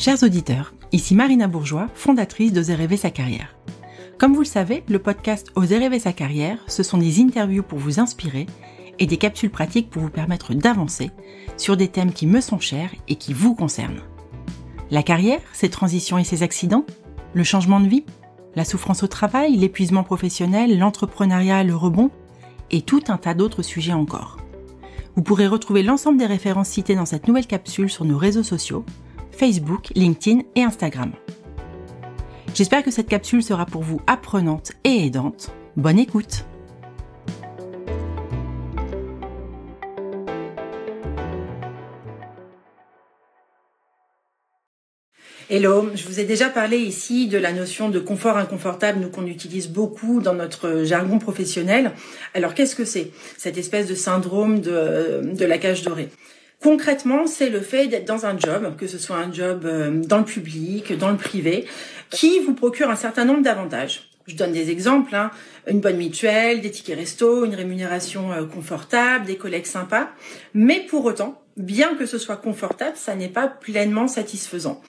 Chers auditeurs, ici Marina Bourgeois, fondatrice d'Oser rêver sa carrière. Comme vous le savez, le podcast Oser rêver sa carrière, ce sont des interviews pour vous inspirer et des capsules pratiques pour vous permettre d'avancer sur des thèmes qui me sont chers et qui vous concernent. La carrière, ses transitions et ses accidents, le changement de vie, la souffrance au travail, l'épuisement professionnel, l'entrepreneuriat, le rebond, et tout un tas d'autres sujets encore. Vous pourrez retrouver l'ensemble des références citées dans cette nouvelle capsule sur nos réseaux sociaux, Facebook, LinkedIn et Instagram. J'espère que cette capsule sera pour vous apprenante et aidante. Bonne écoute Hello, je vous ai déjà parlé ici de la notion de confort inconfortable, nous qu'on utilise beaucoup dans notre jargon professionnel. Alors qu'est-ce que c'est? Cette espèce de syndrome de, de la cage dorée. Concrètement, c'est le fait d'être dans un job, que ce soit un job euh, dans le public, dans le privé, qui vous procure un certain nombre d'avantages. Je donne des exemples, hein. une bonne mutuelle, des tickets resto, une rémunération euh, confortable, des collègues sympas. Mais pour autant, bien que ce soit confortable, ça n'est pas pleinement satisfaisant.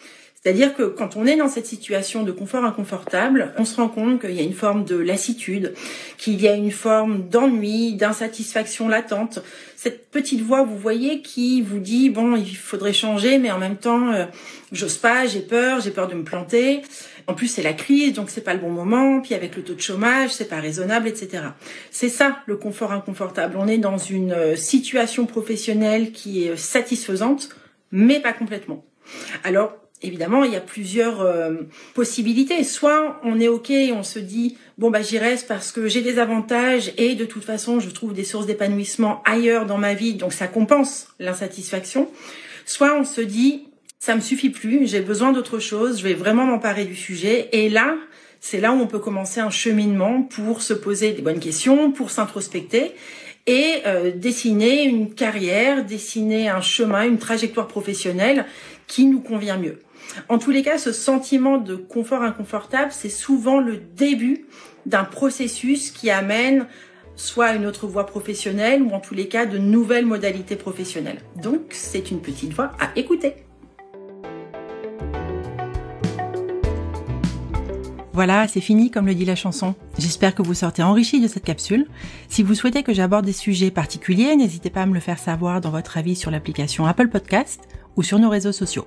C'est-à-dire que quand on est dans cette situation de confort inconfortable, on se rend compte qu'il y a une forme de lassitude, qu'il y a une forme d'ennui, d'insatisfaction latente. Cette petite voix, vous voyez, qui vous dit bon, il faudrait changer, mais en même temps, euh, j'ose pas, j'ai peur, j'ai peur de me planter. En plus, c'est la crise, donc c'est pas le bon moment. Puis avec le taux de chômage, c'est pas raisonnable, etc. C'est ça le confort inconfortable. On est dans une euh, situation professionnelle qui est satisfaisante, mais pas complètement. Alors évidemment, il y a plusieurs euh, possibilités. Soit on est OK on se dit bon bah j'y reste parce que j'ai des avantages et de toute façon, je trouve des sources d'épanouissement ailleurs dans ma vie, donc ça compense l'insatisfaction. Soit on se dit ça me suffit plus, j'ai besoin d'autre chose, je vais vraiment m'emparer du sujet et là, c'est là où on peut commencer un cheminement pour se poser des bonnes questions, pour s'introspecter et euh, dessiner une carrière, dessiner un chemin, une trajectoire professionnelle qui nous convient mieux. En tous les cas, ce sentiment de confort inconfortable, c'est souvent le début d'un processus qui amène soit une autre voie professionnelle ou en tous les cas de nouvelles modalités professionnelles. Donc, c'est une petite voix à écouter. Voilà, c'est fini comme le dit la chanson. J'espère que vous sortez enrichi de cette capsule. Si vous souhaitez que j'aborde des sujets particuliers, n'hésitez pas à me le faire savoir dans votre avis sur l'application Apple Podcast ou sur nos réseaux sociaux.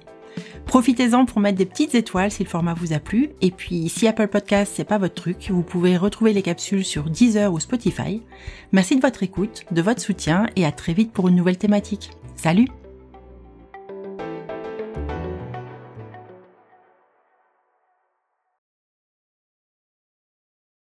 Profitez-en pour mettre des petites étoiles si le format vous a plu. Et puis, si Apple Podcast c'est pas votre truc, vous pouvez retrouver les capsules sur Deezer ou Spotify. Merci de votre écoute, de votre soutien et à très vite pour une nouvelle thématique. Salut!